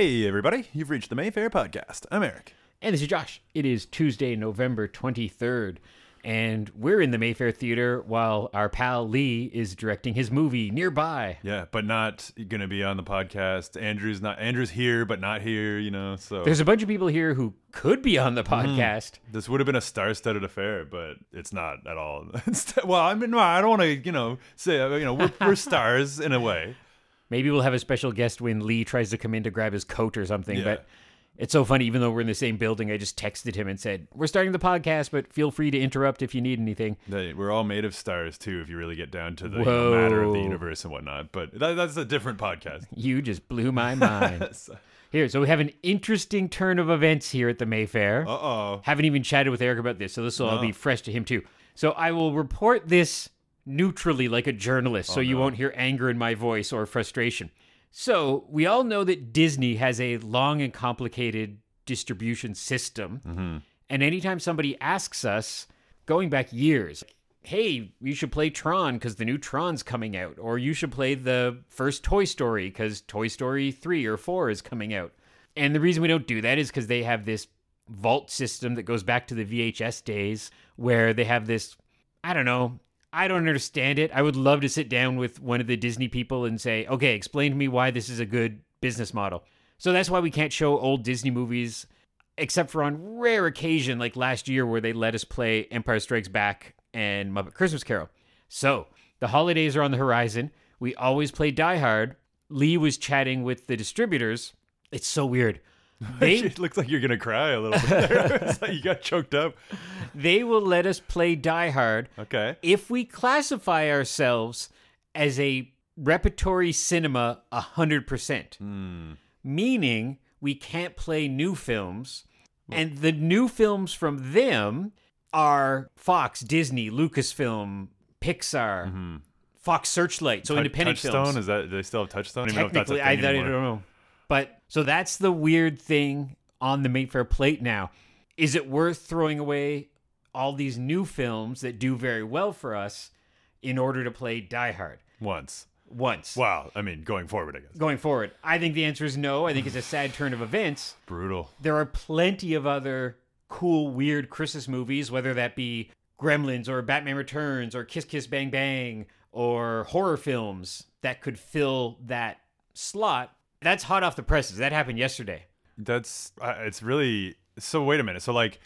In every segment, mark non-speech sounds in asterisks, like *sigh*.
Hey, everybody. You've reached the Mayfair Podcast. I'm Eric. And this is Josh. It is Tuesday, November 23rd, and we're in the Mayfair Theater while our pal Lee is directing his movie nearby. Yeah, but not going to be on the podcast. Andrew's not Andrew's here but not here, you know. So There's a bunch of people here who could be on the podcast. this would have been a star-studded affair, but it's not at all. *laughs* well, I mean, no, I don't want to, you know, say, uh, you know, we're, we're *laughs* stars in a way. Maybe we'll have a special guest when Lee tries to come in to grab his coat or something, Yeah. but it's so funny. Even though we're in the same building, I just texted him and said, We're starting the podcast, but feel free to interrupt if you need anything. We're all made of stars too, if you really get down to the you know, matter of the universe and whatnot. But that, that's a different podcast. *laughs* You just blew my mind. *laughs* So- here, so we have an interesting turn of events here at the Mayfair. Uh-oh. Haven't even chatted with Eric about this, so this will all be fresh to him too. So I will report this neutrally like a journalist, oh, so you won't hear anger in my voice or frustration. So we all know that Disney has a long and complicated distribution system. Mm-hmm. And anytime somebody asks us, going back years, hey, you should play Tron because the new Tron's coming out, or you should play the first Toy Story because Toy Story 3 or 4 is coming out. And the reason we don't do that is because they have this vault system that goes back to the VHS days where they have this, I don't know, I don't understand it. I would love to sit down with one of the Disney people and say, okay, explain to me why this is a good business model. So that's why we can't show old Disney movies except for on rare occasion, like last year where they let us play Empire Strikes Back and Muppet Christmas Carol. So the holidays are on the horizon. We always play Die Hard. Lee was chatting with the distributors. It's so weird. They *laughs* it looks like you're gonna cry a little bit. *laughs* Like you got choked up. they will let us play Die Hard Okay. if we classify ourselves as a repertory cinema 100%. Hmm. Meaning we can't play new films. Hmm. And the new films from them are Fox, Disney, Lucasfilm, Pixar, mm-hmm. Fox Searchlight, so independent Touchstone films. is that? Do they still have Touchstone? I don't even know if that's a Technically, I, I don't know. But so that's the weird thing on the Mayfair plate now. Is it worth throwing away all these new films that do very well for us in order to play Die Hard Once. once? Wow. I mean, going forward, I guess. Going forward, I think the answer is no. I think it's a sad turn of events. Brutal. There are plenty of other cool, weird Christmas movies, whether that be Gremlins or Batman Returns or Kiss Kiss Bang Bang or horror films that could fill that slot. That's hot off the presses. That happened yesterday. That's. Uh, it's really. So wait a minute. So like,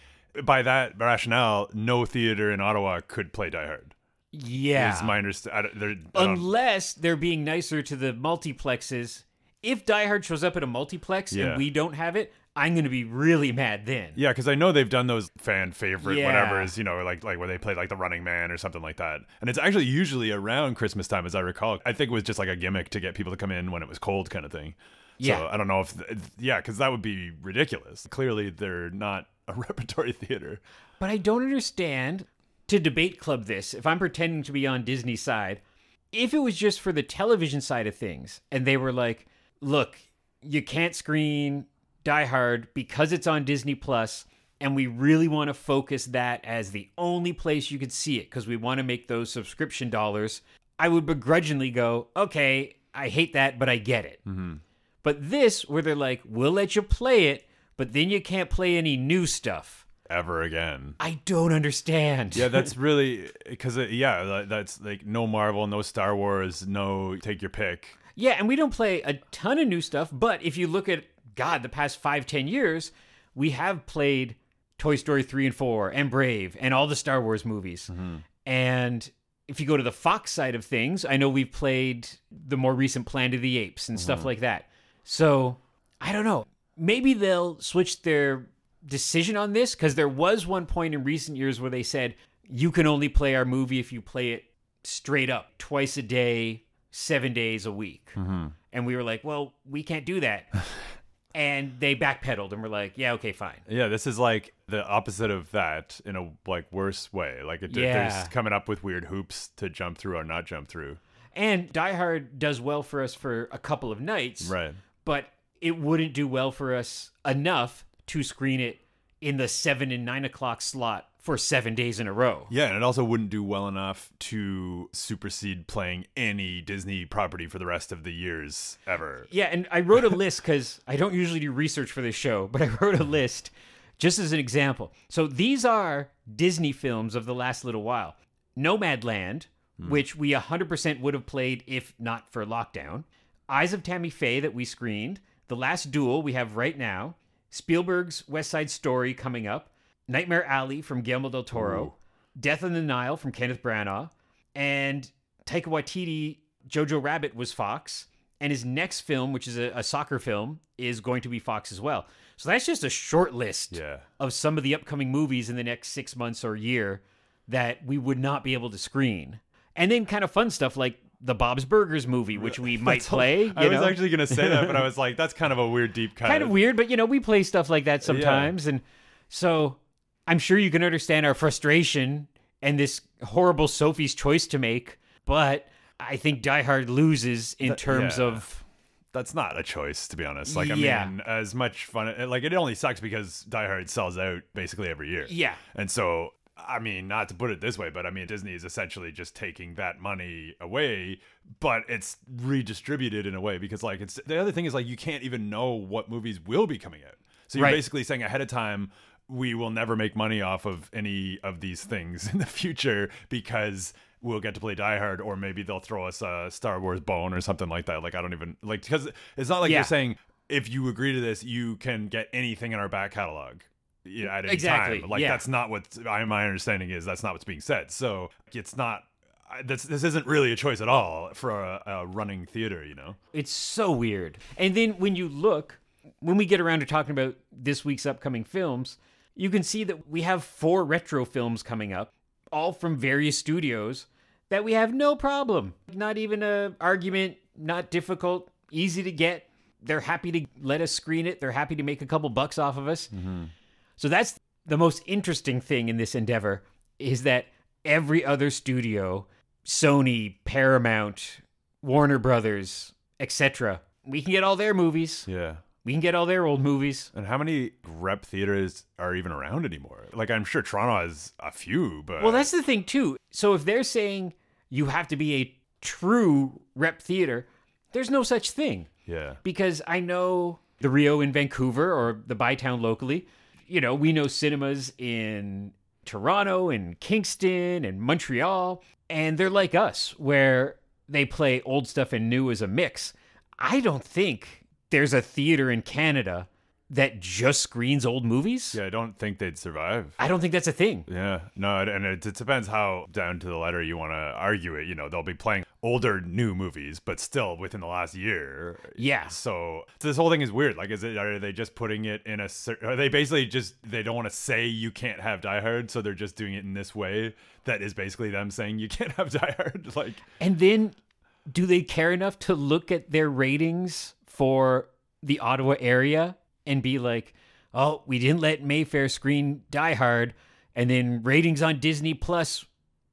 by that rationale, no theater in Ottawa could play Die Hard. Yeah. Is my understanding. Unless they're being nicer to the multiplexes. If Die Hard shows up at a multiplex Yeah. and we don't have it, I'm going to be really mad then. Yeah, because I know they've done those fan favorite Yeah. whatever is you know like like where they play like the Running Man or something like that, and it's actually usually around Christmas time as I recall. I think it was just like a gimmick to get people to come in when it was cold, kind of thing. Yeah. So I don't know if yeah, because that would be ridiculous. Clearly, they're not a *laughs* repertory theater. But I don't understand to debate club this if I'm pretending to be on Disney's side. If it was just for the television side of things and they were like, look, you can't screen Die Hard because it's on Disney Plus and we really want to focus that as the only place you could see it because we want to make those subscription dollars, I would begrudgingly go, okay, I hate that, but I get it. Mm-hmm. But this, where they're like, we'll let you play it, but then you can't play any new stuff. Ever again. I don't understand. Yeah, that's *laughs* really because yeah, that- that's like no Marvel, no Star Wars, no take your pick. Yeah, and we don't play a ton of new stuff, but if you look at God, the past five, ten years, we have played Toy Story 3 and 4 and Brave and all the Star Wars movies. Mm-hmm. And if you go to the Fox side of things, I know we've played the more recent Planet of the Apes and stuff mm-hmm. like that. So I don't know. Maybe they'll switch their decision on this because there was one point in recent years where they said you can only play our movie if you play it straight up twice a day, seven days a week. Mm-hmm. And we were like, well, we can't do that. *laughs* and they backpedaled and were like, yeah, okay, fine. Yeah, this is like the opposite of that in a like worse way. Like it, they're just coming up with weird hoops to jump through or not jump through. And Die Hard does well for us for a couple of nights. Right. but it wouldn't do well for us enough to screen it in the seven and nine o'clock slot for seven days in a row. Yeah, and it also wouldn't do well enough to supersede playing any Disney property for the rest of the years ever. Yeah, and I wrote a *laughs* list because I don't usually do research for this show, but I wrote a mm-hmm. list just as an example. So these are Disney films of the last little while. Nomadland, hmm. which we 100% would have played if not for lockdown, Eyes of Tammy Faye that we screened, The Last Duel we have right now, Spielberg's West Side Story coming up, Nightmare Alley from Guillermo del Toro, Death in the Nile from Kenneth Branagh, and Taika Waititi, Jojo Rabbit was Fox, and his next film, which is a, a soccer film, is going to be Fox as well. So that's just a short list Yeah. of some of the upcoming movies in the next six months or year that we would not be able to screen. And then kind of fun stuff like the Bob's Burgers movie, which we *laughs* might That's play. I you was actually going to say that, but I *laughs* was like, that's kind of a weird deep cut. kind of weird, but you know, we play stuff like that sometimes. And so I'm sure you can understand our frustration and this horrible Sophie's choice to make. But I think Die Hard loses in terms yeah. of. That's not a choice, to be honest. Like, I Yeah. mean, as much fun, like, it only sucks because Die Hard sells out basically every year. Yeah. And so, I mean, not to put it this way, but I mean, Disney is essentially just taking that money away, but it's redistributed in a way because, like, it's the other thing is, like, you can't even know what movies will be coming out. So you're Right. basically saying ahead of time, we will never make money off of any of these things *laughs* in the future because we'll get to play Die Hard, or maybe they'll throw us a Star Wars bone or something like that. Like, I don't even, like, because it's not like Yeah. you're saying, if you agree to this, you can get anything in our back catalog yeah, at any Exactly, time. Like yeah. that's not what I, my understanding is. That's not what's being said. So it's not. This this isn't really a choice at all for a, a running theater. You know. It's so weird. And then when you look, when we get around to talking about this week's upcoming films, you can see that we have four retro films coming up, all from various studios that we have no problem. Not even a argument, not difficult, easy to get. They're happy to let us screen it. They're happy to make a couple bucks off of us. Mm-hmm. So that's the most interesting thing in this endeavor is that every other studio, Sony, Paramount, Warner Brothers, etc., we can get all their movies. Yeah. We can get all their old movies. And how many rep theaters are even around anymore? Like I'm sure Toronto has a few, but Well, that's the thing too. So if they're saying you have to be a true rep theater, there's no such thing. yeah, because I know the Rio in Vancouver or the ByTowne locally. You know, we know cinemas in Toronto and Kingston and Montreal, and they're like us, where they play old stuff and new as a mix. I don't think there's a theater in Canada that just screens old movies. yeah. I don't think they'd survive. I don't think that's a thing. Yeah, no, and it, it depends how down to the letter you want to argue it. You know, they'll be playing older, new movies, but still within the last year. Yeah. So this whole thing is weird. Like, is it are they just putting it in a? Are they basically just they don't want to say you can't have Die Hard, so they're just doing it in this way? That is basically them saying you can't have Die Hard. *laughs* Like, And then do they care enough to look at their ratings for the Ottawa area and be like, oh, we didn't let Mayfair screen Die Hard, and then ratings on Disney Plus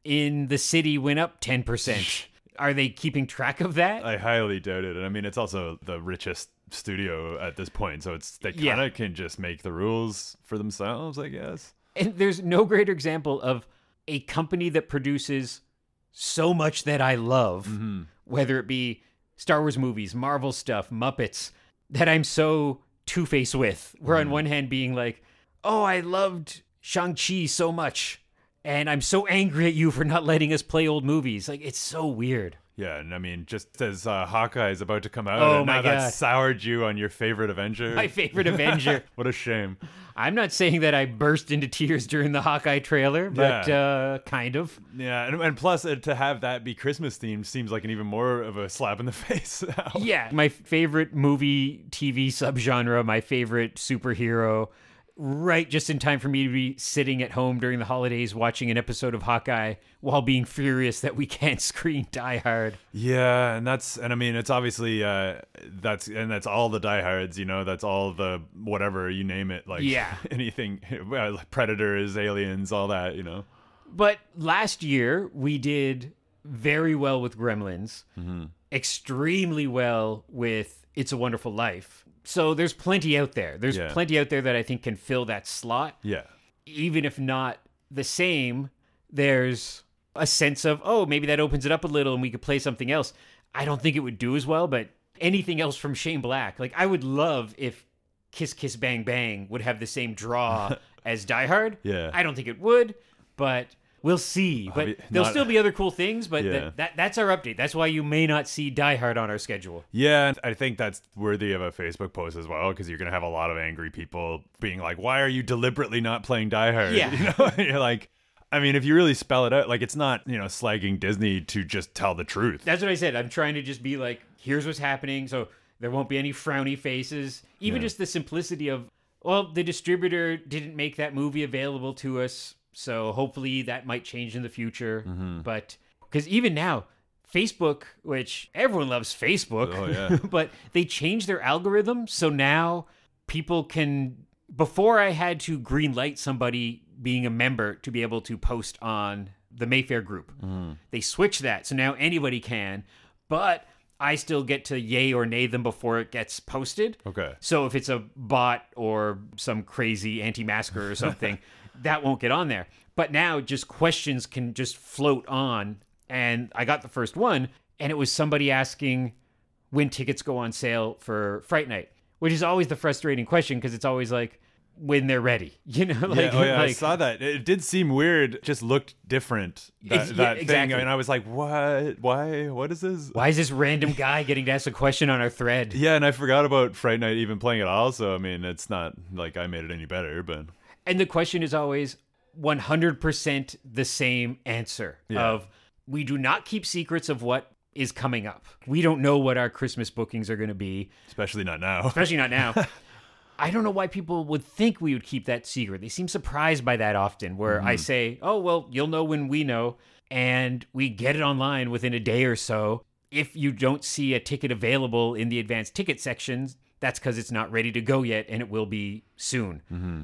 in the city went up 10%. *laughs* Are they keeping track of that? I highly doubt it. And I mean, it's also the richest studio at this point, so it's they kind Yeah. of can just make the rules for themselves, I guess. And there's no greater example of a company that produces so much that I love, mm-hmm. whether it be Star Wars movies, Marvel stuff, Muppets, that I'm so two faced with. Where on mm. one hand, being like, oh, I loved Shang-Chi so much, and I'm so angry at you for not letting us play old movies. Like, it's so weird. Yeah, and I mean, just as uh, Hawkeye is about to come out, Oh and my now that God. soured you on your favorite Avenger. My favorite Avenger. *laughs* what a shame. I'm not saying that I burst into tears during the Hawkeye trailer, but uh, kind of. Yeah, and, and plus uh, to have that be Christmas themed seems like an even more of a slap in the *laughs* face. *laughs* Yeah, my favorite movie TV subgenre, my favorite superhero, right just in time for me to be sitting at home during the holidays watching an episode of Hawkeye while being furious that we *laughs* can't screen Die Hard. Yeah, and that's and I mean it's obviously uh that's and that's all the Die diehards, you know, that's all the whatever you name it, like Yeah. *laughs* anything, predators, aliens, all that, you know. But last year we did very well with Gremlins, extremely well with It's a Wonderful Life. So there's plenty out there. There's Yeah. plenty out there that I think can fill that slot. Yeah, even if not the same, there's a sense of, oh, maybe that opens it up a little and we could play something else. I don't think it would do as well, but anything else from Shane Black, like I would love if Kiss Kiss Bang Bang would have the same draw *laughs* as Die Hard. Yeah. I don't think it would, but we'll see. But Obvi- there'll not- still be other cool things, but Yeah. that, that that's our update. That's why you may not see Die Hard on our schedule. Yeah, I think that's worthy of a Facebook post as well because you're gonna have a lot of angry people being like, "Why are you deliberately not playing Die Hard?" Yeah. *laughs* you know, you're like, I mean, if you really spell it out, like it's not you know slagging Disney to just tell the truth. That's what I said. I'm trying to just be like, here's what's happening. So there won't be any frowny faces. Even Yeah. just the simplicity of, well, the distributor didn't make that movie available to us. So hopefully that might change in the future. Mm-hmm. But because even now, Facebook, which everyone loves Facebook, Oh, yeah. *laughs* but they changed their algorithm. So now people can, before I had to green light somebody being a member to be able to post on the Mayfair group. They switched that. So now anybody can, but I still get to yay or nay them before it gets posted. Okay. So if it's a bot or some crazy anti-masker or something, *laughs* that won't get on there. But now just questions can just float on. And I got the first one, and it was somebody asking when tickets go on sale for Fright Night, which is always the frustrating question because it's always like when they're ready, *laughs* you know? Like, yeah, oh yeah, I saw that. It did seem weird. It just looked different. Uh, that, yeah, that thing, exactly. and I was like, "What? Why? What is this?" why is this random guy getting to ask a question on our thread? Yeah, and I forgot about Fright Night even playing at all. So I mean, it's not like I made it any better, but And the question is always 100% the same answer Yeah. of we do not keep secrets of what is coming up. We don't know what our Christmas bookings are going to be, especially not now. especially not now. *laughs* I don't know why people would think we would keep that secret. They seem surprised by that often, where I mm-hmm. say, oh, well, you'll know when we know. And we get it online within a day or so. If you don't see a ticket available in the advanced ticket sections, that's because it's not ready to go yet and it will be soon. Mm-hmm.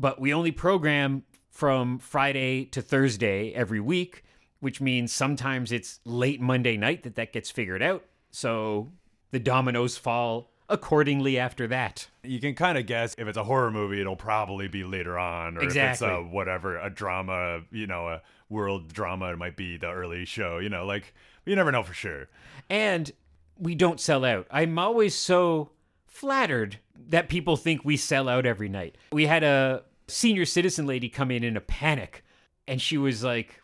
But we only program from Friday to Thursday every week, which means sometimes it's late Monday night that that gets figured out. So the dominoes fall accordingly after that. you can kind of guess if it's a horror movie, it'll probably be later on, or if it's a whatever, a drama, you know, a world drama, it might be the early show, you know, like you never know for sure. And we don't sell out. I'm always so flattered that people think we sell out every night. We had a senior citizen lady come in in a panic, and she was like,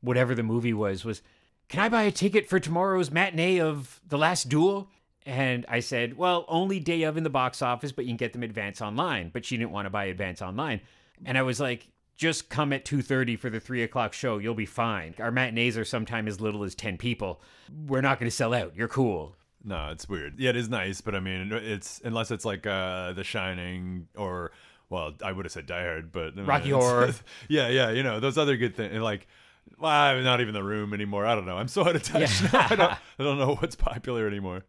whatever the movie was, was, can I buy a ticket for tomorrow's matinee of The Last Duel? And I said, well, only day of in the box office, but you can get them advance online. But she didn't want to buy advance online. And I was like, just come at 2.30 for the 3 o'clock show. You'll be fine. Our matinees are sometime as little as 10 people. We're not going to sell out. You're cool. No, it's weird. Yeah, it is nice, but I mean, it's unless it's like uh The Shining or well, I would have said Die Hard, but Rocky Horror. *laughs* Yeah, yeah, you know those other good things. Like, well, I'm not even the room anymore. I don't know. I'm so out of touch. now. I don't. *laughs* I don't know what's popular anymore.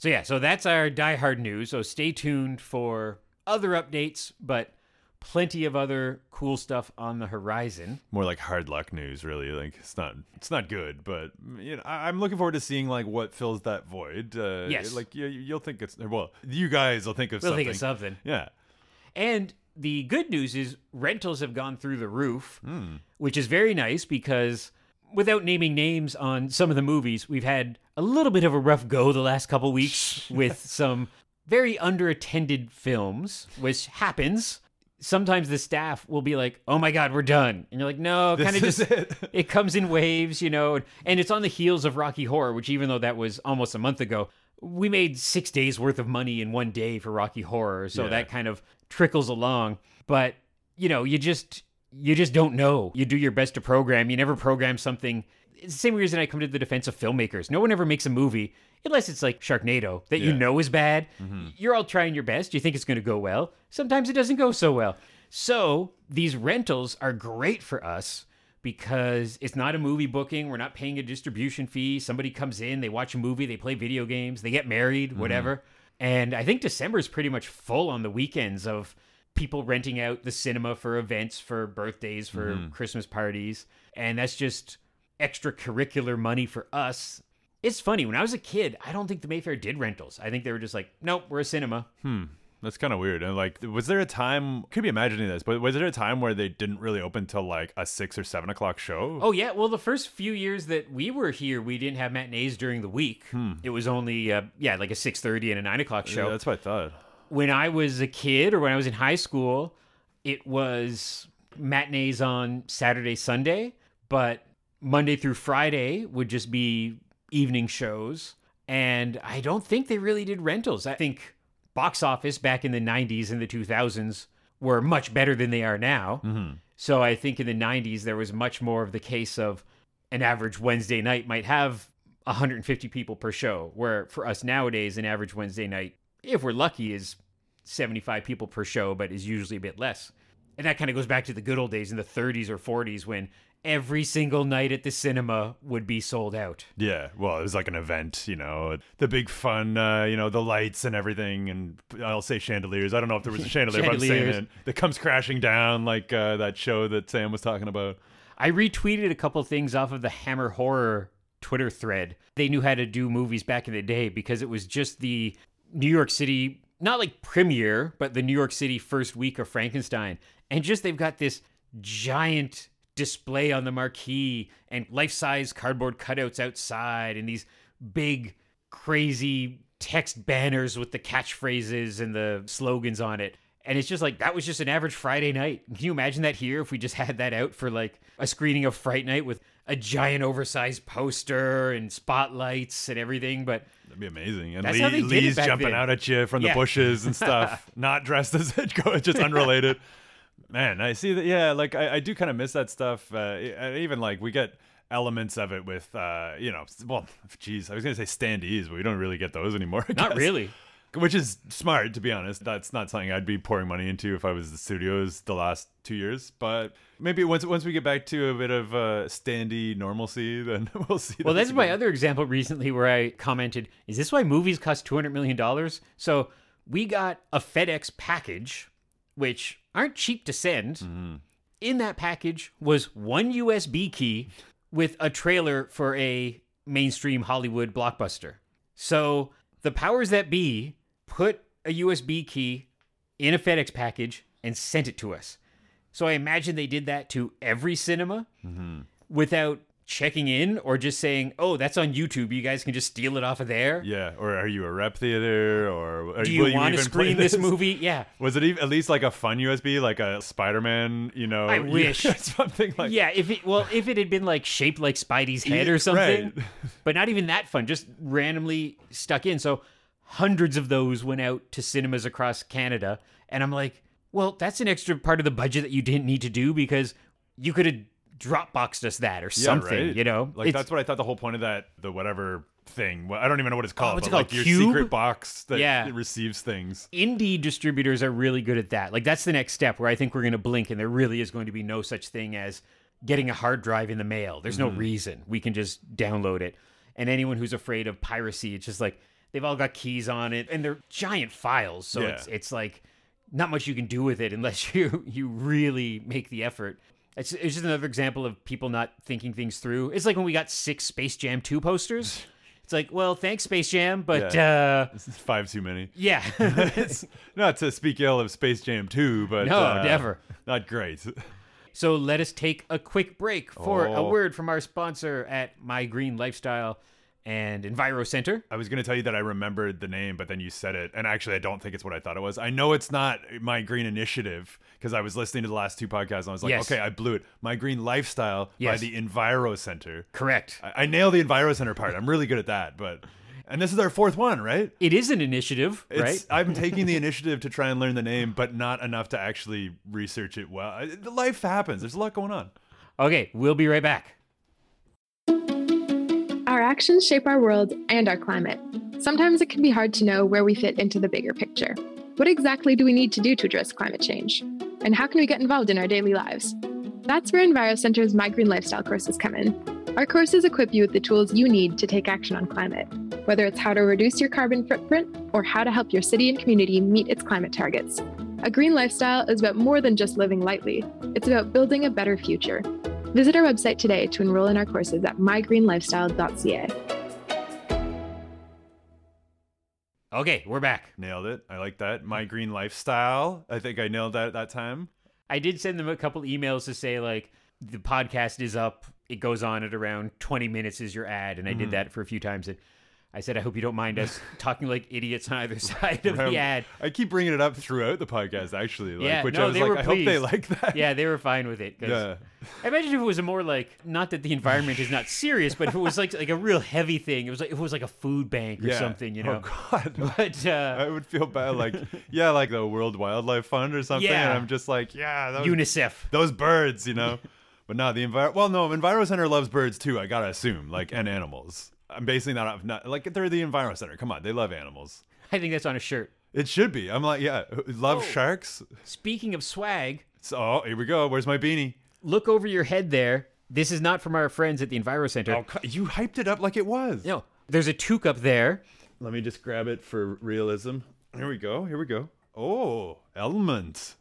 So yeah, so that's our Die Hard news. So stay tuned for other updates, but plenty of other cool stuff on the horizon. More like hard luck news, really. Like it's not. It's not good, but you know, I, I'm looking forward to seeing like what fills that void. Uh, Yes. Like you, you'll think it's well, you guys will think of We'll something. think of something. Yeah. And the good news is rentals have gone through the roof, hmm. which is very nice because without naming names on some of the movies, we've had a little bit of a rough go the last couple weeks *laughs* with some very underattended films, which happens. Sometimes the staff will be like, "Oh my god, we're done," and you're like, "No, kind of just it. it comes in waves, you know, and, and it's on the heels of Rocky Horror, which even though that was almost a month ago, we made six days worth of money in one day for Rocky Horror, so Yeah. that kind of trickles along. But you know, you just you just don't know. You do your best to program. You never program something. It's the same reason I come to the defense of filmmakers. No one ever makes a movie unless it's like Sharknado that you know is bad. Mm-hmm. You're all trying your best. You think it's going to go well. Sometimes it doesn't go so well. So these rentals are great for us because it's not a movie booking. We're not paying a distribution fee. Somebody comes in, they watch a movie, they play video games, they get married, mm-hmm. whatever. And I think December is pretty much full on the weekends of people renting out the cinema for events, for birthdays, for mm-hmm. Christmas parties. And that's just extracurricular money for us. It's funny. When I was a kid, I don't think the Mayfair did rentals. I think they were just like, nope, we're a cinema. Hmm. That's kind of weird. And like, was there a time? Could be imagining this, but was there a time where they didn't really open till like a six or seven o'clock show? Oh yeah, well the first few years that we were here, we didn't have matinees during the week. It was only uh, yeah like a six thirty and a nine o'clock show. Yeah, that's what I thought. when I was a kid or when I was in high school, it was matinees on Saturday, Sunday, but Monday through Friday would just be evening shows. And I don't think they really did rentals. I think box office back in the 90s and the 2000s were much better than they are now. Mm-hmm. So I think in the 90s, there was much more of the case of an average Wednesday night might have 150 people per show, where for us nowadays, an average Wednesday night, if we're lucky, is 75 people per show, but is usually a bit less. And that kind of goes back to the good old days in the 30s or 40s when every single night at the cinema would be sold out. Yeah, well, it was like an event, you know, the big fun, uh, you know, the lights and everything, and I'll say chandeliers. I don't know if there was a chandelier, but I'm saying it. That comes crashing down like uh, that show that Sam was talking about. I retweeted a couple things off of the Hammer Horror Twitter thread. They knew how to do movies back in the day because it was just the New York City, not like premiere, but the New York City first week of Frankenstein. And just they've got this giant display on the marquee and life size cardboard cutouts outside and these big, crazy text banners with the catchphrases and the slogans on it. And it's just like that was just an average Friday night. Can you imagine that here if we just had that out for like a screening of Fright Night with a giant oversized poster and spotlights and everything? But That'd be amazing. And That's Lee, how they did it Lee's jumping then. out at you from Yeah. the bushes and stuff, *laughs* not dressed as it goes, *laughs* just unrelated. *laughs* Man, I see that. Yeah, like I, I do kind of miss that stuff. Uh, even like we get elements of it with, uh, you know, well, *laughs* geez, I was gonna say standees, but we don't really get those anymore. Not really. Which is smart, to be honest. That's not something I'd be pouring money into if I was the studios the last two years. But maybe once once we get back to a bit of uh, standy normalcy, *laughs* then we'll see. Well, that's my other example recently where I commented, is this why movies cost $200 million? So we got a FedEx package, which aren't cheap to send. Mm-hmm. In that package was one USB key with a trailer for a mainstream Hollywood blockbuster. So the powers that be put a USB key in a FedEx package and sent it to us. So I imagine they did that to every cinema without checking in or just saying, "Oh, that's on YouTube. You guys can just steal it off of there." Yeah, or are you a rep theater, or are, Do you will want to screen this movie? Yeah. *laughs* Was it even, at least like a fun USB, like a Spider-Man? You know, I *laughs* wish. *laughs* something like yeah, if it well, if it had been like shaped like Spidey's head or something, right. but not even that fun, just randomly stuck in. So hundreds of those went out to cinemas across Canada, and I'm like, well, that's an extra part of the budget that you didn't need to do because you could have Dropboxed us that or Yeah, something, right? you know? like It's- that's what I thought the whole point of that, the whatever thing. Well, I don't even know what it's called. what's it but like called? your Cube? secret box that Yeah. receives things. indie distributors are really good at that. Like that's the next step where I think we're going to blink and there really is going to be no such thing as getting a hard drive in the mail. There's no mm-hmm. reason. We can just download it. And anyone who's afraid of piracy, it's just like they've all got keys on it and they're giant files. So Yeah. it's it's like not much you can do with it unless *laughs* you you really make the effort. It's, it's just another example of people not thinking things through. It's like when we got six Space Jam 2 posters. *laughs* It's like, well, thanks Space Jam, but uh This is five too many. yeah. *laughs* It's not to speak ill of Space Jam 2, but No, uh, never. Not great. So let us take a quick break for a Oh. word from our sponsor at My Green Lifestyle and Enviro Center. I was going to tell you that I remembered the name, but then you said it. And actually, I don't think it's what I thought it was. I know it's not My Green Initiative because I was listening to the last two podcasts and I was like, Yes. okay, I blew it. My Green Lifestyle by the Enviro Center. Correct. I, I nailed the Enviro Center part. I'm really good at that. But, and this is our fourth one, right? It is an initiative, It's, right? I'm *laughs* taking the initiative to try and learn the name, but not enough to actually research it well. Life happens. There's a lot going on. Okay, we'll be right back. Our actions shape our world and our climate. Sometimes it can be hard to know where we fit into the bigger picture. What exactly do we need to do to address climate change? And how can we get involved in our daily lives? That's where Enviro Center's My Green Lifestyle courses come in. Our courses equip you with the tools you need to take action on climate, whether it's how to reduce your carbon footprint or how to help your city and community meet its climate targets. A green lifestyle is about more than just living lightly, it's about building a better future. Visit our website today to enroll in our courses at mygreenlifestyle.ca. Okay, we're back. Nailed it. I like that. My green lifestyle. I think I nailed that at that time. I did send them a couple emails to say like the podcast is up. It goes on at around 20 minutes is your ad, and I Mm-hmm. did that for a few times. And I said I hope you don't mind us *laughs* talking like idiots on either *laughs* side of the ad. I keep bringing it up throughout the podcast, actually. Like, Yeah, which no, I was they like, were I hope they like that. Yeah, they were fine with it. Yeah. I Imagine if it was a more like not that the environment is not serious, but if it was like like a real heavy thing. It was like if it was like a food bank or Yeah. something, you know. Oh God. *laughs* But uh, I would feel bad, like yeah, like the World Wildlife Fund or something. Yeah. And I'm just like, yeah, those, UNICEF. those birds, you know. but no, the envir. Well, no, Enviro Center loves birds too. I gotta assume, like, and animals. I'm basing that off not like they're the Enviro Center. Come on, they love animals. I think that's on a shirt. It should be. I'm like, yeah, love Oh. sharks. Speaking of swag, So oh, here we go. Where's my beanie? look over your head there. This is not from our friends at the Enviro Center. Oh, you hyped it up like it was. No, there's a toque up there. Let me just grab it for realism. Here we go. Here we go. Oh, Element.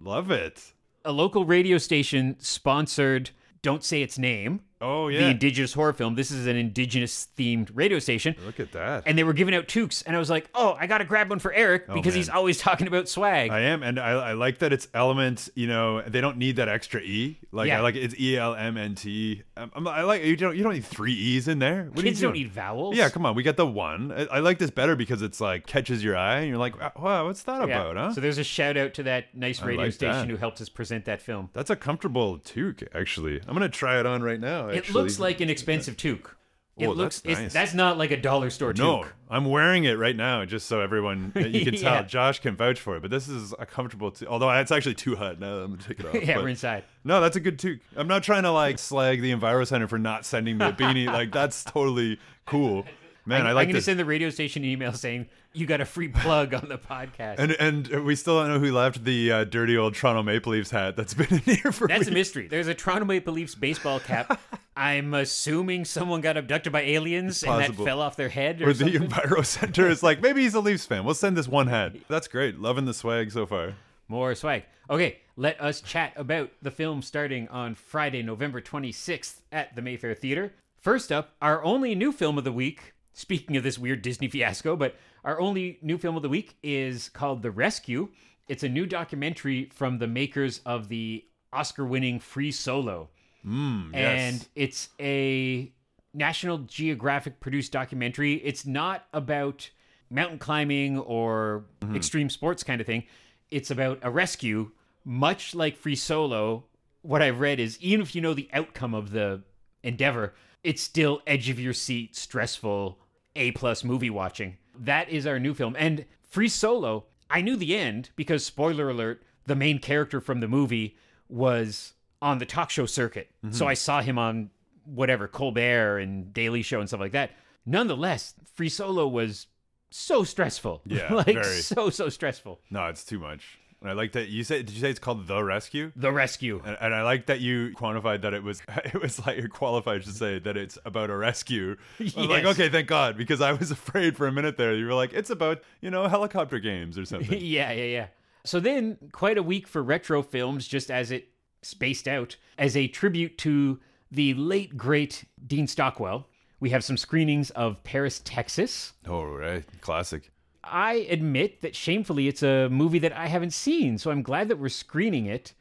Love it. A local radio station sponsored. Don't say its name. Oh yeah, The indigenous horror film. This is an indigenous themed radio station. Look at that. and they were giving out toques and i was like oh i gotta grab one for eric because he's Oh, always *laughs* talking about swag I am, and I, I like that it's Element. You know, they don't need that extra e. Like Yeah. I like it. it's E L M N T. Um, I like you don't you don't need three e's in there. What kids don't need vowels Yeah, come on. We got the one. I, I like this better because it's like catches your eye, and you're like, wow, what's that Yeah. about, huh? so there's a shout out to that nice radio like station that. who helped us present that film That's a comfortable toque, actually. I'm gonna try it on right now. It looks like an expensive toque it looks that's it's, nice. that's not like a dollar store No, toque I'm wearing it right now, just so everyone *laughs* you can tell. Yeah. Josh can vouch for it, but this is a comfortable. T- although it's actually too hot now. I'm gonna take it *laughs* off. yeah but- we're inside No, that's a good toque. I'm not trying to like slag the Enviro Center for not sending me a beanie. like that's totally cool, *laughs* man. I, I'm like gonna this. send the radio station an email saying you got a free plug on the podcast and and we still don't know who left the uh, dirty old Toronto Maple Leafs hat that's been in here for that's a mystery. There's a Toronto Maple Leafs baseball cap. I'm assuming someone got abducted by aliens and that fell off their head or, Or the. Enviro Center is like maybe he's a Leafs fan. We'll send this one hat. That's great. Loving the swag so far. More swag. Okay, let us chat about the film starting on Friday, November 26th at the Mayfair Theater. First up, our only new film of the week. Speaking of this weird Disney fiasco, but our only new film of the week is called The Rescue. It's a new documentary from the makers of the Oscar winning Free Solo. Mm, yes. And it's a National Geographic produced documentary. It's not about mountain climbing or Mm-hmm. extreme sports kind of thing. It's about a rescue, much like Free Solo. What I've read is even if you know the outcome of the endeavor, it's still edge of your seat, stressful, A plus movie watching. That is our new film. And Free Solo, I knew the end because spoiler alert, the main character from the movie was on the talk show circuit. So mm-hmm. I saw him on whatever, Colbert and Daily Show and stuff like that. Nonetheless, Free Solo was so stressful. Yeah, *laughs* like very. so so stressful. no, it's too much. And I like that you said. Did you say it's called the Rescue? The rescue. And, and I like that you quantified that it was *laughs* it was like you're qualified to say that it's about a rescue. Was like, okay, thank God, because I was *laughs* afraid for a minute there. You were like, it's about you know helicopter games or something. *laughs* yeah, yeah, yeah. So then, quite a week for retro films, just as it spaced out, as a tribute to the late great Dean Stockwell. We have some screenings of Paris, Texas. oh right, classic. I admit that shamefully it's a movie that I haven't seen, so I'm glad that we're screening it.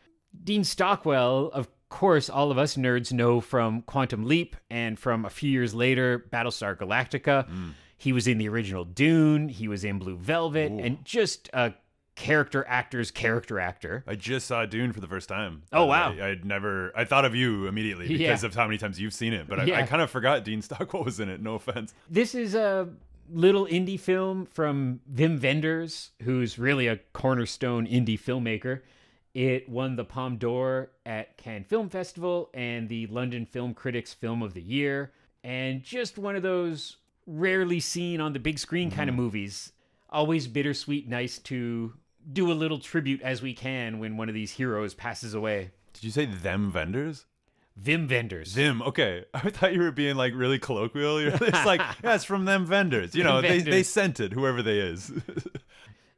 Dean Stockwell, of course, all of us nerds know from Quantum Leap and from a few years later, Battlestar Galactica. He was in the original Dune, he was in Blue Velvet, and just a character actor's character actor. I just saw Dune for the first time. Oh, Uh, wow. I, I'd never. I thought of you immediately *laughs* Yeah. because of how many times you've seen it, but I, I kind of forgot Dean Stockwell was in it. No offense. This is a little indie film from Wim Wenders, who's really a cornerstone indie filmmaker. It won the Palme d'Or at Cannes Film Festival and the London Film Critics Film of the Year, and just one of those rarely seen on the big screen kind of mm-hmm. movies. Always bittersweet, nice to do a little tribute as we can when one of these heroes passes away. Did you say them vendors? Wim Wenders. Them. Okay, *laughs* I thought you were being like really colloquial. *laughs* You're just like, *laughs* yeah, it's from them vendors. You know, Them they they vendors. sent it, whoever they is.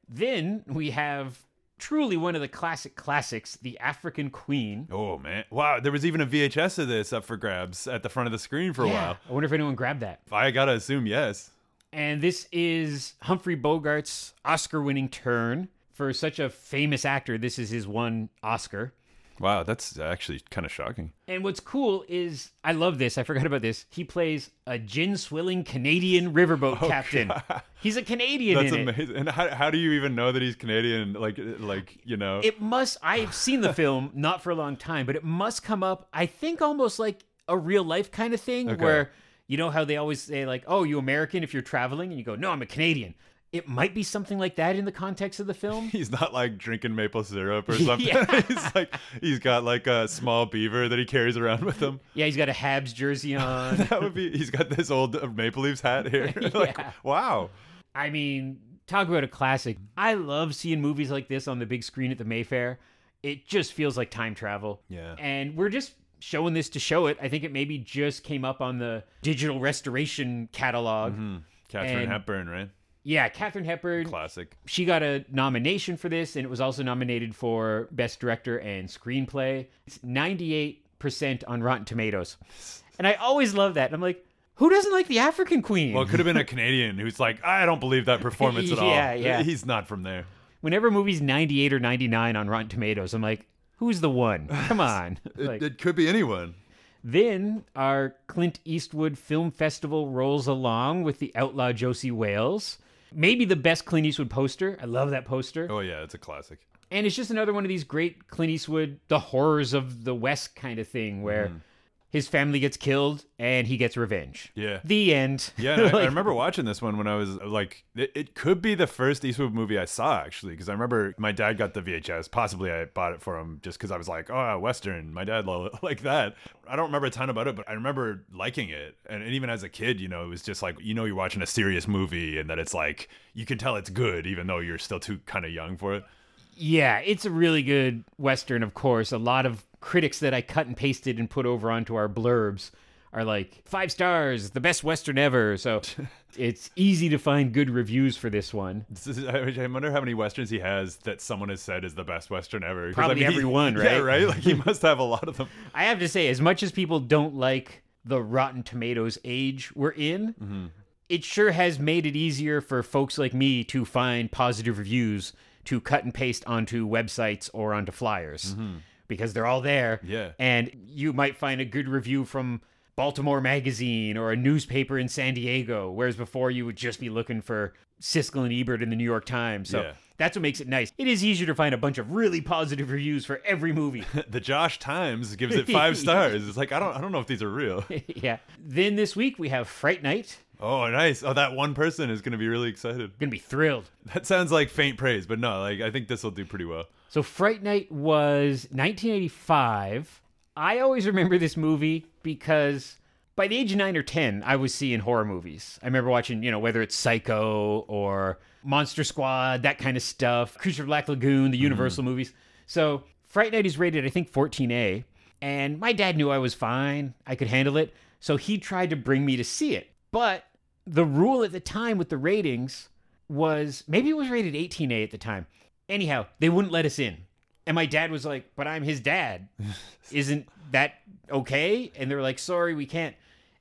Then we have truly one of the classic classics, The African Queen. oh man, wow! There was even a VHS of this up for grabs at the front of the screen for a while. I wonder if anyone grabbed that. I gotta assume yes. And this is Humphrey Bogart's Oscar winning turn. For such a famous actor, this is his one Oscar. Wow, that's actually kind of shocking. And what's cool is I love this. I forgot about this. He plays a gin swilling Canadian riverboat *laughs* oh, captain. He's a Canadian Oh, That's in it. amazing. And how, how do you even know that he's Canadian? Like, like you know, It must. I've seen the film *laughs* not for a long time, but it must come up. I think almost like a real life kind of thing, Okay. where you know how they always say like, "Oh, you American?" If you're traveling, and you go, "No, I'm a Canadian." It might be something like that in the context of the film. *laughs* he's not like drinking maple syrup or *laughs* something. Yeah. *laughs* he's like he's got like a small beaver that he carries around with him. yeah, he's got a Habs jersey on. That would be. He's got this old uh, Maple Leafs hat here. like, Yeah. wow. I mean, talk about a classic. I love seeing movies like this on the big screen at the Mayfair. It just feels like time travel. Yeah. And we're just showing this to show it. I think it maybe just came up on the digital restoration catalog. Mm-hmm. Katharine And- Hepburn, right? Yeah, Katharine Hepburn. Classic. She got a nomination for this, and it was also nominated for Best Director and Screenplay. It's 98% on Rotten Tomatoes. *laughs* And I always love that. I'm like, who doesn't like the African Queen? Well, it could have been a Canadian who's like, I don't believe that performance at *laughs* all. Yeah, yeah. He's not from there. Whenever a movie's 98 or 99 on Rotten Tomatoes, I'm like, who's the one? Come *laughs* on. It, Like, it could be anyone. then our Clint Eastwood Film Festival rolls along with the outlaw Josie Wales. Maybe the best Clint Eastwood poster. I love that poster. Oh yeah, it's a classic. And it's just another one of these great Clint Eastwood, the horrors of the West kind of thing where mm-hmm. His family gets killed and he gets revenge. Yeah. The end. Yeah, and *laughs* I, I remember watching this one when I was like, it, it could be the first Eastwood movie I saw actually, because I remember my dad got the VHS. Possibly I bought it for him just because I was like, oh, Western. My dad lo- *laughs* like that. I don't remember a ton about it, but I remember liking it. And, and even as a kid, you know, it was just like, you know, you're watching a serious movie and that it's like, you can tell it's good, even though you're still too kind of young for it. Yeah, it's a really good Western, of course. A lot of critics that I cut and pasted and put over onto our blurbs are like, five stars, the best Western ever. So *laughs* it's easy to find good reviews for this one. This is- I wonder how many westerns he has that someone has said is the best western ever. 'Cause, I Probably mean, he- every one, *laughs* Yeah, right? right. Like he *laughs* must have a lot of them. I have to say, as much as people don't like the Rotten Tomatoes age we're in, mm-hmm. it sure has made it easier for folks like me to find positive reviews to cut and paste onto websites or onto flyers mm-hmm. Because they're all there. Yeah. And you might find a good review from Baltimore Magazine or a newspaper in San Diego, whereas before you would just be looking for Siskel and Ebert in the New York Times. So Yeah. that's what makes it nice. It is easier to find a bunch of really positive reviews for every movie. *laughs* the Josh Times gives it five *laughs* stars. It's like I don't I don't know if these are real. *laughs* yeah. Then this week we have Fright Night. Oh, nice. Oh, that one person is going to be really excited. Gonna be thrilled. That sounds like faint praise, but no, like I think this will do pretty well. So Fright Night was 1985. I always remember this movie because by the age of nine or ten, I was seeing horror movies. I remember watching, you know, whether it's Psycho or Monster Squad, that kind of stuff, Creature of Black Lagoon, the mm-hmm. Universal movies. So Fright Night is rated, I think, 14A. And my dad knew I was fine. I could handle it. So he tried to bring me to see it. But the rule at the time with the ratings was maybe it was rated 18A at the time. Anyhow, they wouldn't let us in. And my dad was like, But I'm his dad. *laughs* Isn't that okay? And they were like, Sorry, we can't.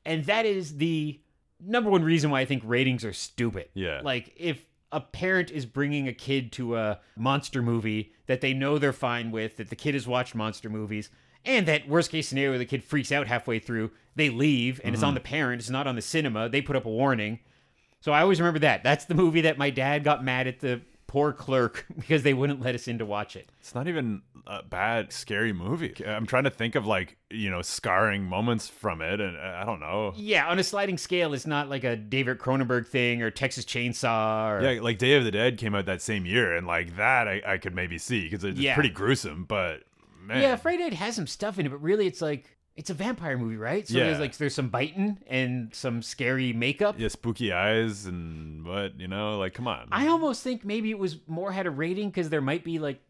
And that is the number one reason why I think ratings are stupid. Yeah. Like, if a parent is bringing a kid to a monster movie that they know they're fine with, that the kid has watched monster movies, and that worst case scenario, the kid freaks out halfway through, they leave, and it's mm-hmm. on the parent, it's not on the cinema, they put up a warning. So I always remember that. That's the movie that my dad got mad at the poor clerk *laughs* because they wouldn't let us in to watch it. It's not even a bad, scary movie. I'm trying to think of like you know scarring moments from it, and uh, I don't know. Yeah, on a sliding scale, it's not like a David Cronenberg thing or Texas Chainsaw or Yeah, like Day of the Dead came out that same year, and like that I, I could maybe see because it's Yeah. pretty gruesome. But man, Yeah, Fright Night has some stuff in it, but really it's like it's a vampire movie, right? So Yeah. there's like there's some biting and some scary makeup. yeah, spooky eyes and what you know, like come on. I almost think maybe it was more had a rating because there might be like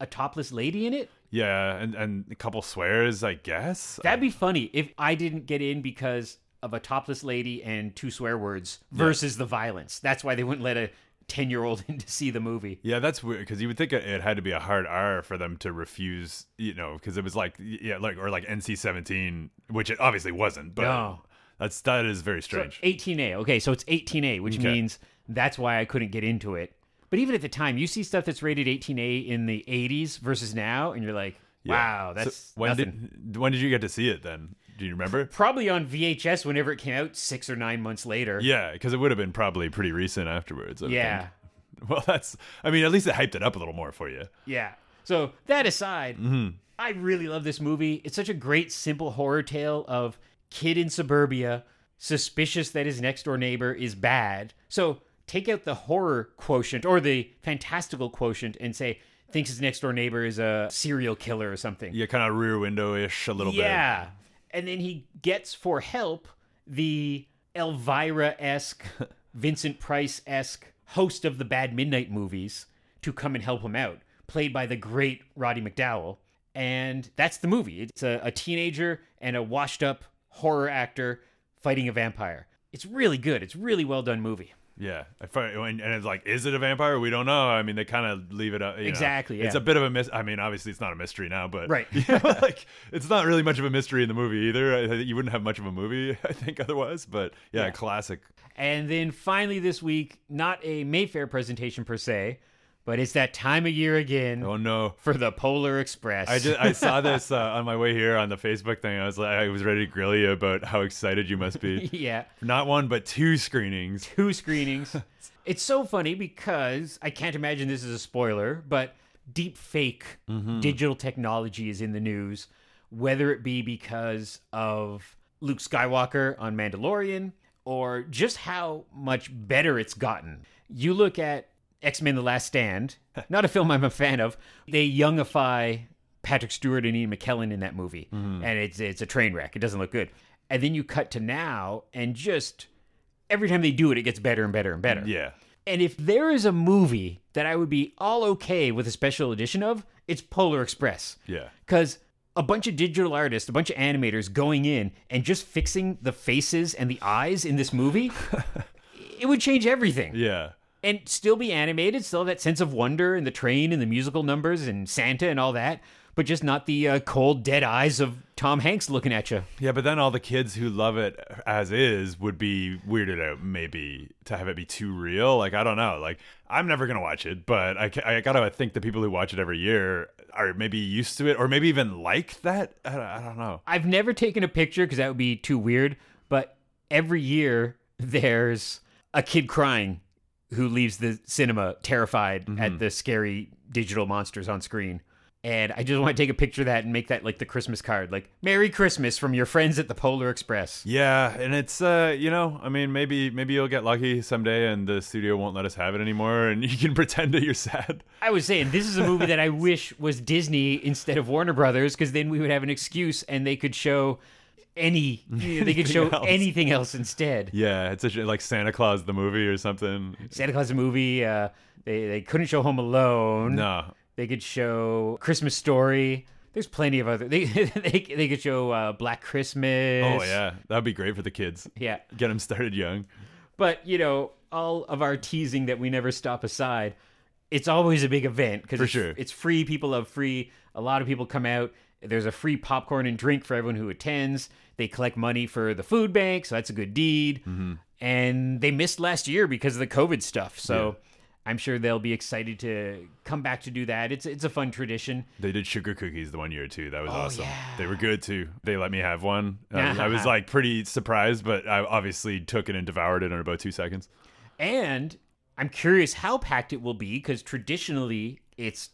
a topless lady in it. yeah, and and a couple swears, I guess. That'd be funny if I didn't get in because of a topless lady and two swear words versus the violence. That's why they wouldn't let a 10 year old *laughs* in to see the movie. Yeah, that's weird because you would think it had to be a hard R for them to refuse, you know, because it was like, yeah, like or like NC seventeen, which it obviously wasn't. But No. That's that is very So strange. 18A. Okay, so it's 18A, which Okay. means that's why I couldn't get into it. But even at the time, you see stuff that's rated 18A in the 80s versus now, and you're like, Yeah. wow, So that's when nothing. did when did you get to see it then? Do you remember? Probably on VHS whenever it came out, six or nine months later. Yeah, because it would have been probably pretty recent afterwards. I Yeah. think. *laughs* Well, that's. I mean, at least it hyped it up a little more for you. Yeah. So that aside, Mm-hmm. I really love this movie. It's such a great, simple horror tale of kid in suburbia suspicious that his next door neighbor is bad. So take out the horror quotient or the fantastical quotient and say thinks his next door neighbor is a serial killer or something. Yeah, kind of rear window ish a little bit. Yeah. And then he gets for help the Elvira esque, *laughs* Vincent Price esque host of the Bad Midnight movies to come and help him out, played by the great Roddy McDowall. And that's the movie. It's a, a teenager and a washed up horror actor fighting a vampire. It's really good. It's a really well done movie. Yeah, I and and it's like, is it a vampire? We don't know. I mean, they kind of leave it up. Exactly, It's a bit of a mis. I mean, obviously, it's not a mystery now, but Right. *laughs* Yeah, like it's not really much of a mystery in the movie either. You wouldn't have much of a movie, *laughs* I think, otherwise. But yeah, Yeah. classic. And then finally this week, not a Mayfair presentation per se, but it's that time of year again Oh no. for the Polar Express. I just I saw *laughs* this uh, on my way here on the Facebook thing. I was like, I was ready to grill you about how excited you must be. *laughs* yeah. Not one, but two screenings. two screenings. *laughs* it's so funny because I can't imagine this is a spoiler, but deep fake digital technology is in the news, whether it be because of Luke Skywalker on Mandalorian or just how much better it's gotten. You look at X Men The Last Stand, *laughs* not a film I'm a fan of, they youngify Patrick Stewart and Ian McKellen in that movie, mm-hmm. and it's it's a train wreck. It doesn't look good. And then you cut to now, and just every time they do it, it gets better and better and better. Yeah. And if there is a movie that I would be all okay with a special edition of, it's Polar Express. Yeah. Because a bunch of digital artists, a bunch of animators going in and just fixing the faces and the eyes in this movie, *laughs* it would change everything. Yeah. And still be animated, still have that sense of wonder and the train and the musical numbers and Santa and all that, but just not the uh, cold, dead eyes of Tom Hanks looking at you. Yeah, but then all the kids who love it as is would be weirded out, maybe to have it be too real. Like I don't know. Like I'm never gonna watch it, but I, I gotta think the people who watch it every year are maybe used to it, or maybe even like that. I don't, I don't know. I've never taken a picture because that would be too weird. But every year there's a kid crying who leaves the cinema terrified at the scary digital monsters on screen. And I just want to take a picture of that and make that like the Christmas card, like "Merry Christmas" from your friends at the Polar Express. Yeah, and it's uh, you know, I mean, maybe maybe you'll get lucky someday, and the studio won't let us have it anymore, and you can *laughs* pretend that you're sad. I was saying this is a movie that I wish was Disney instead of Warner Brothers, because then we would have an excuse and they could show any, *laughs* they could show Anything else. anything else instead. Yeah, it's a, like Santa Claus the movie or something. Santa Claus the movie. Uh, they they couldn't show Home Alone. No, They could show Christmas Story. There's plenty of other. *laughs* They they, they could show uh, Black Christmas. oh yeah, that'd be great for the kids. yeah. Get them started young. But you know, all of our teasing that we never stop aside, it's always a big event because it's, sure. it's free. People love free. A lot of people come out. There's a free popcorn and drink for everyone who attends. They collect money for the food bank, so that's a good deed. Mm-hmm. And they missed last year because of the COVID stuff. So I'm sure they'll be excited to come back to do that. It's it's a fun tradition. They did sugar cookies the one year too. That was Oh, awesome. yeah. They were good too. They let me have one. Uh, *laughs* I was like pretty surprised, but I obviously took it and devoured it in about two seconds. And I'm curious how packed it will be because traditionally it's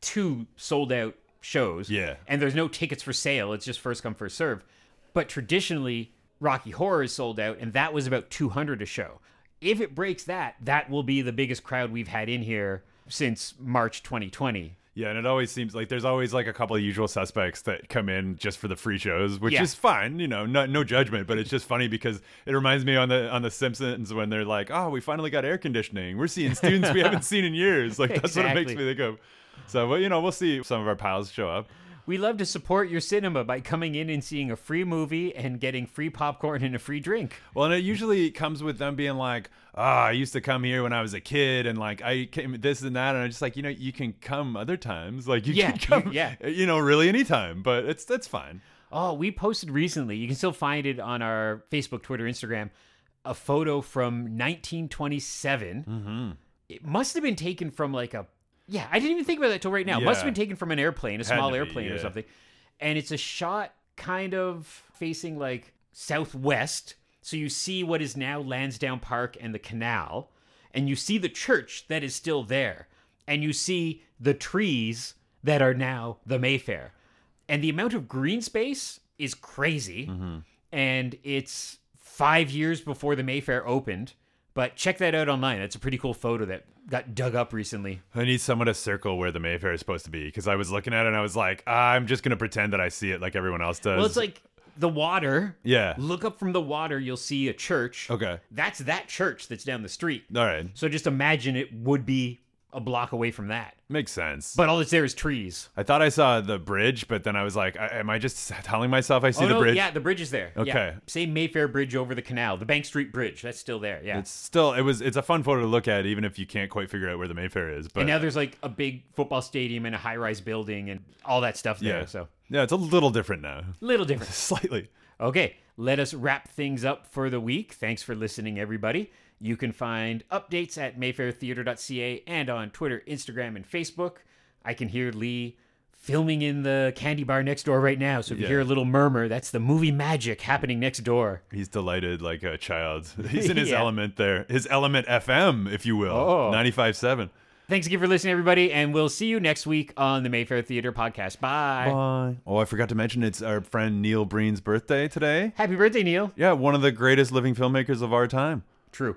two sold out shows. Yeah. And there's no tickets for sale. It's just first come, first serve. But traditionally, Rocky Horror is sold out, and that was about 200 a show. If it breaks that, that will be the biggest crowd we've had in here since March 2020. Yeah, and it always seems like there's always like a couple of usual suspects that come in just for the free shows, which Yeah. is fine, you know, no, no judgment, but it's just funny because it reminds me on the on the Simpsons when they're like, "Oh, we finally got air conditioning. We're seeing students we haven't *laughs* seen in years." Like that's what it makes me think of. So, well, you know, we'll see some of our pals show up. We love to support your cinema by coming in and seeing a free movie and getting free popcorn and a free drink. Well, and it usually comes with them being like, "Ah, I used to come here when I was a kid, and like I came this and that," and I'm just like, you know, you can come other times, like you Yeah, can come, you- yeah. you know, really anytime, but it's that's fine. Oh, we posted recently. You can still find it on our Facebook, Twitter, Instagram. A photo from 1927. Mm-hmm. It must have been taken from like a. Yeah, I didn't even think about that till right now. It must have been taken from an airplane, a Had small to be, airplane or something. And it's a shot kind of facing like southwest. So you see what is now Lansdowne Park and the canal, and you see the church that is still there, and you see the trees that are now the Mayfair. And the amount of green space is crazy. Mm-hmm. And it's five years before the Mayfair opened. But check that out online. That's a pretty cool photo that got dug up recently. I need someone to circle where the Mayfair is supposed to be because I was looking at it and I was like, I'm just gonna pretend that I see it like everyone else does. Well, it's like the water. yeah. Look up from the water, you'll see a church. Okay. That's that church that's down the street. All right. So just imagine it would be a block away from that. Makes sense. But all that's there is trees. I thought I saw the bridge, but then I was like, I, am I just *laughs* telling myself I see oh, the no, bridge? yeah, the bridge is there. Yeah. Okay. Say Mayfair Bridge over the canal, the Bank Street Bridge. That's still there. Yeah. It's still it was it's a fun photo to look at even if you can't quite figure out where the Mayfair is. But and now there's like a big football stadium and a high-rise building and all that stuff there. yeah, So yeah, it's a little different now, little *laughs* different. slightly. Okay, let us wrap things up for the week. Thanks for listening, everybody. You can find updates at mayfairtheater.ca and on Twitter, Instagram, and Facebook. I can hear Lee filming in the candy bar next door right now. So if you hear a little murmur, that's the movie magic happening next door. He's delighted like a child. *laughs* He's in *laughs* his Yeah. element there, his element FM, if you will, Oh. 95.7. Thanks again for listening, everybody, and we'll see you next week on the Mayfair Theater podcast. Bye. Bye. Oh, I forgot to mention it's our friend Neil Breen's birthday today. Happy birthday, Neil. Yeah, one of the greatest living filmmakers of our time. True.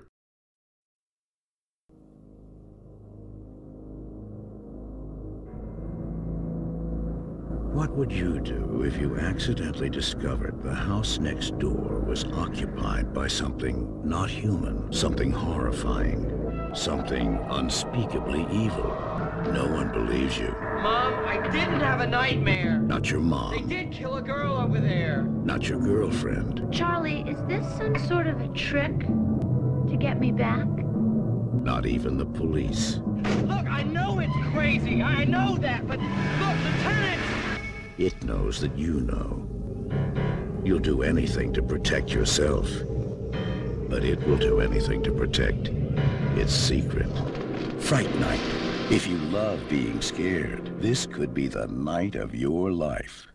What would you do if you accidentally discovered the house next door was occupied by something not human, something horrifying, something unspeakably evil? No one believes you. Mom, I didn't have a nightmare. Not your mom. They mom, did kill a girl over there. not your girlfriend, Charlie, is this some sort of a trick to get me back? not even the police. Look, I know it's crazy. I know that, but look, Lieutenant! It knows that you know. You'll do anything to protect yourself, but it will do anything to protect its secret. Fright Night. If you love being scared, this could be the night of your life.